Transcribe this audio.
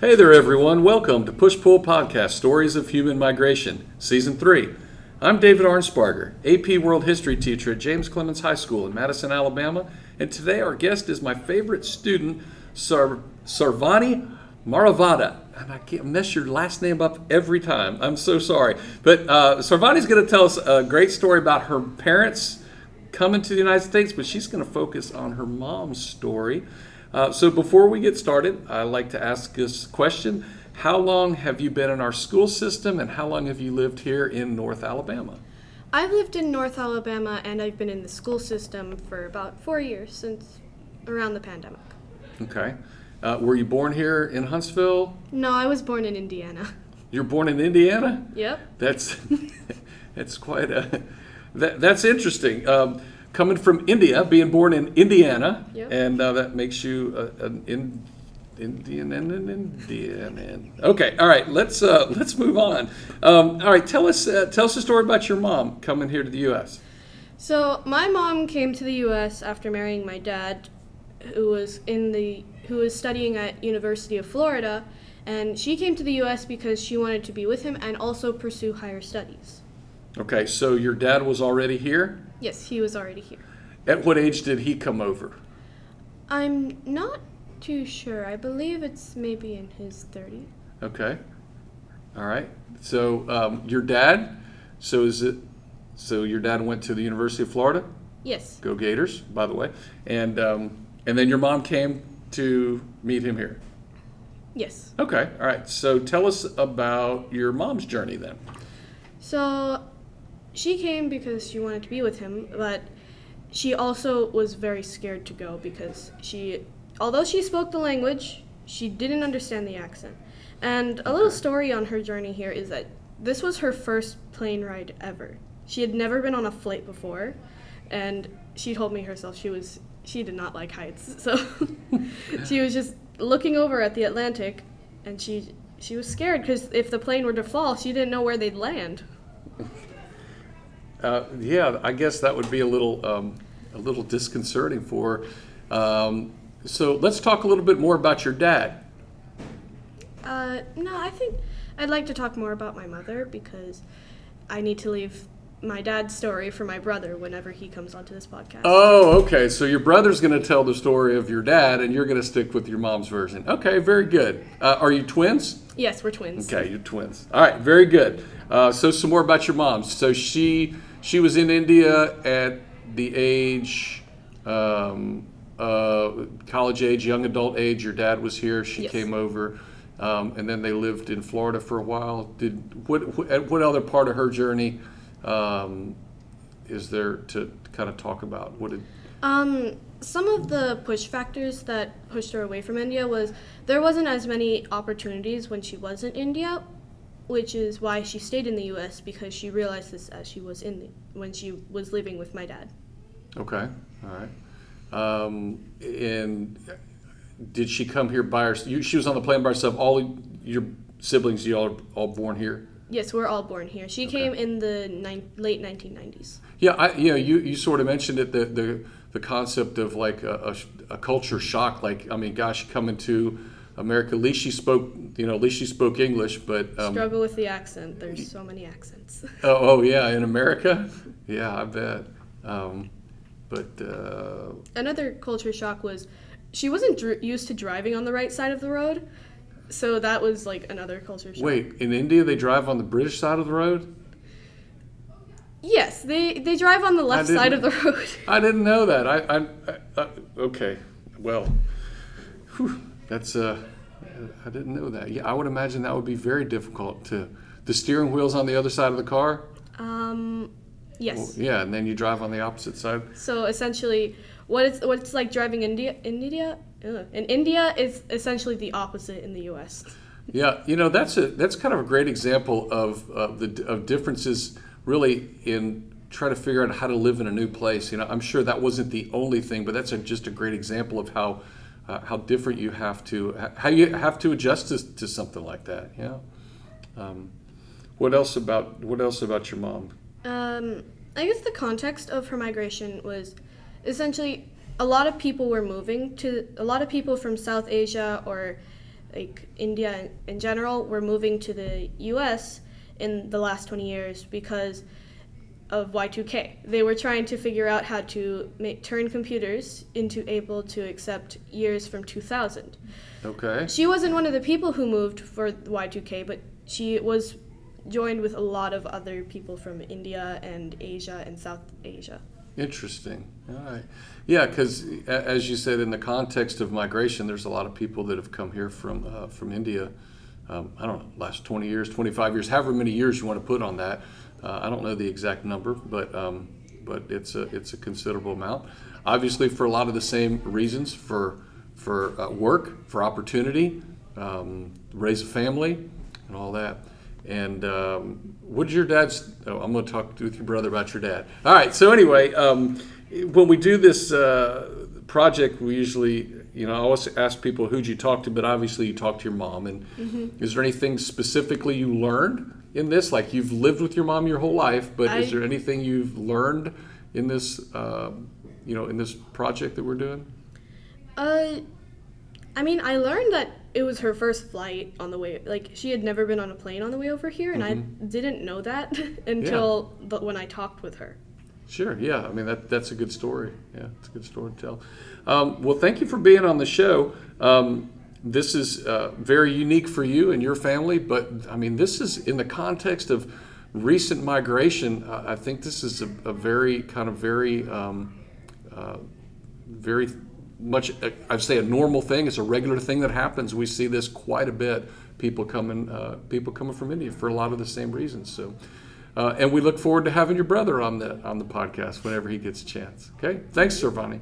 Hey there, everyone. Welcome to Push Pull Podcast Stories of Human Migration, Season 3. I'm David Arnsparger, AP World History teacher at James Clemens High School in Madison, Alabama, and today our guest is my favorite student, Sar- Sarvani Maravada. And I can't mess your last name up every time. I'm so sorry. But uh, Sarvani's going to tell us a great story about her parents coming to the United States, but she's going to focus on her mom's story. Uh, so before we get started, I like to ask this question How long have you been in our school system, and how long have you lived here in North Alabama? I've lived in North Alabama and I've been in the school system for about four years since around the pandemic. Okay. Uh, were you born here in Huntsville? No, I was born in Indiana. You're born in Indiana? Yep. That's that's quite a that, that's interesting. Um, coming from India, being born in Indiana, Yep. and uh, that makes you uh, an in, Indian and an Indian. And, okay, all right. Let's uh, let's move on. Um, all right, tell us uh, tell us a story about your mom coming here to the U.S. So my mom came to the U.S. after marrying my dad, who was in the who was studying at University of Florida, and she came to the U.S. because she wanted to be with him and also pursue higher studies. Okay, so your dad was already here. Yes, he was already here. At what age did he come over? I'm not too sure. I believe it's maybe in his 30s. Okay. All right. So um, your dad. So is it? So your dad went to the University of Florida. Yes. Go Gators, by the way. And um, and then your mom came to meet him here. Yes. Okay. All right. So tell us about your mom's journey then. So she came because she wanted to be with him, but she also was very scared to go because she, although she spoke the language, she didn't understand the accent. And a little story on her journey here is that this was her first plane ride ever. She had never been on a flight before, and she told me herself she was she did not like heights. So she was just looking over at the Atlantic, and she she was scared because if the plane were to fall, she didn't know where they'd land. Uh, yeah, I guess that would be a little um, a little disconcerting for. Um, so let's talk a little bit more about your dad. Uh, no, I think I'd like to talk more about my mother because I need to leave my dad's story for my brother whenever he comes onto this podcast. Oh, okay. So your brother's going to tell the story of your dad, and you're going to stick with your mom's version. Okay, very good. Uh, are you twins? Yes, we're twins. Okay, you're twins. All right, very good. Uh, so some more about your mom. So she she was in India at the age, um, uh, college age, young adult age. Your dad was here. She Yes. came over, um, and then they lived in Florida for a while. Did what? What, at what other part of her journey um, is there to kind of talk about? What did? Um, some of the push factors that pushed her away from India was there wasn't as many opportunities when she was in India, which is why she stayed in the U.S. because she realized this as she was in the, when she was living with my dad. Okay, all right. Um, and did she come here by herself? You, she was on the plane by herself. All your siblings, you all are all born here. Yes, we're all born here. She came in the nine, late 1990s. Yeah, I, you know, you, you sort of mentioned it the the, the concept of like a, a, a culture shock. Like, I mean, gosh, coming to America, at least she spoke, you know, at least she spoke English. But um, Struggle with the accent. There's so many accents. oh, oh yeah, in America, yeah, I bet. Um, but uh, Another culture shock was she wasn't dr- used to driving on the right side of the road, so that was like another culture shock. wait, in India they drive on the British side of the road. Yes, they they drive on the left side of the road. I didn't know that. I, I, I, I okay. Well, whew, that's uh, I didn't know that. Yeah, I would imagine that would be very difficult to. The steering wheel's on the other side of the car. Um, yes. Well, yeah, and then you drive on the opposite side. So essentially, what it's what it's like driving India in India ugh, in India is essentially the opposite in the U.S. Yeah, you know that's a that's kind of a great example of of the of differences really in trying to figure out how to live in a new place. You know, I'm sure that wasn't the only thing, but that's a, just a great example of how uh, how different you have to how you have to adjust to, to something like that. Yeah. Um, what else about what else about your mom? Um, I guess the context of her migration was essentially a lot of people were moving to a lot of people from South Asia or like India in general, were moving to the U.S. in the last 20 years because of Y2K. They were trying to figure out how to make, turn computers into able to accept years from 2000. Okay. She wasn't one of the people who moved for Y2K, but she was joined with a lot of other people from India and Asia and South Asia. Interesting. All right. Yeah, because as you said, in the context of migration, there's a lot of people that have come here from uh, from India. Um, I don't know, last 20 years, 25 years, however many years you want to put on that. Uh, I don't know the exact number, but um, but it's a it's a considerable amount. Obviously, for a lot of the same reasons, for for uh, work, for opportunity, um, raise a family, and all that. And um, what did your dad's? Oh, I'm going to talk with your brother about your dad. All right. So anyway, um, when we do this uh, project, we usually, you know, I always ask people who'd you talk to, but obviously you talk to your mom. And Mm-hmm. is there anything specifically you learned in this? Like you've lived with your mom your whole life, but is there anything you've learned in this, uh, you know, in this project that we're doing? Uh, I mean, I learned that it was her first flight on the way. Like, she had never been on a plane on the way over here, and I didn't know that until the, when I talked with her. Sure. Yeah. I mean, that that's a good story. Yeah, it's a good story to tell. Um, well, thank you for being on the show. Um, this is uh, very unique for you and your family, but I mean, this is in the context of recent migration. Uh, I think this is a, a very kind of very, um, uh, very much. uh, I'd say a normal thing. It's a regular thing that happens. We see this quite a bit. People coming, uh, people coming from India for a lot of the same reasons. So. And we look forward to having your brother on the on the podcast whenever he gets a chance. Okay, thanks, Sarvani.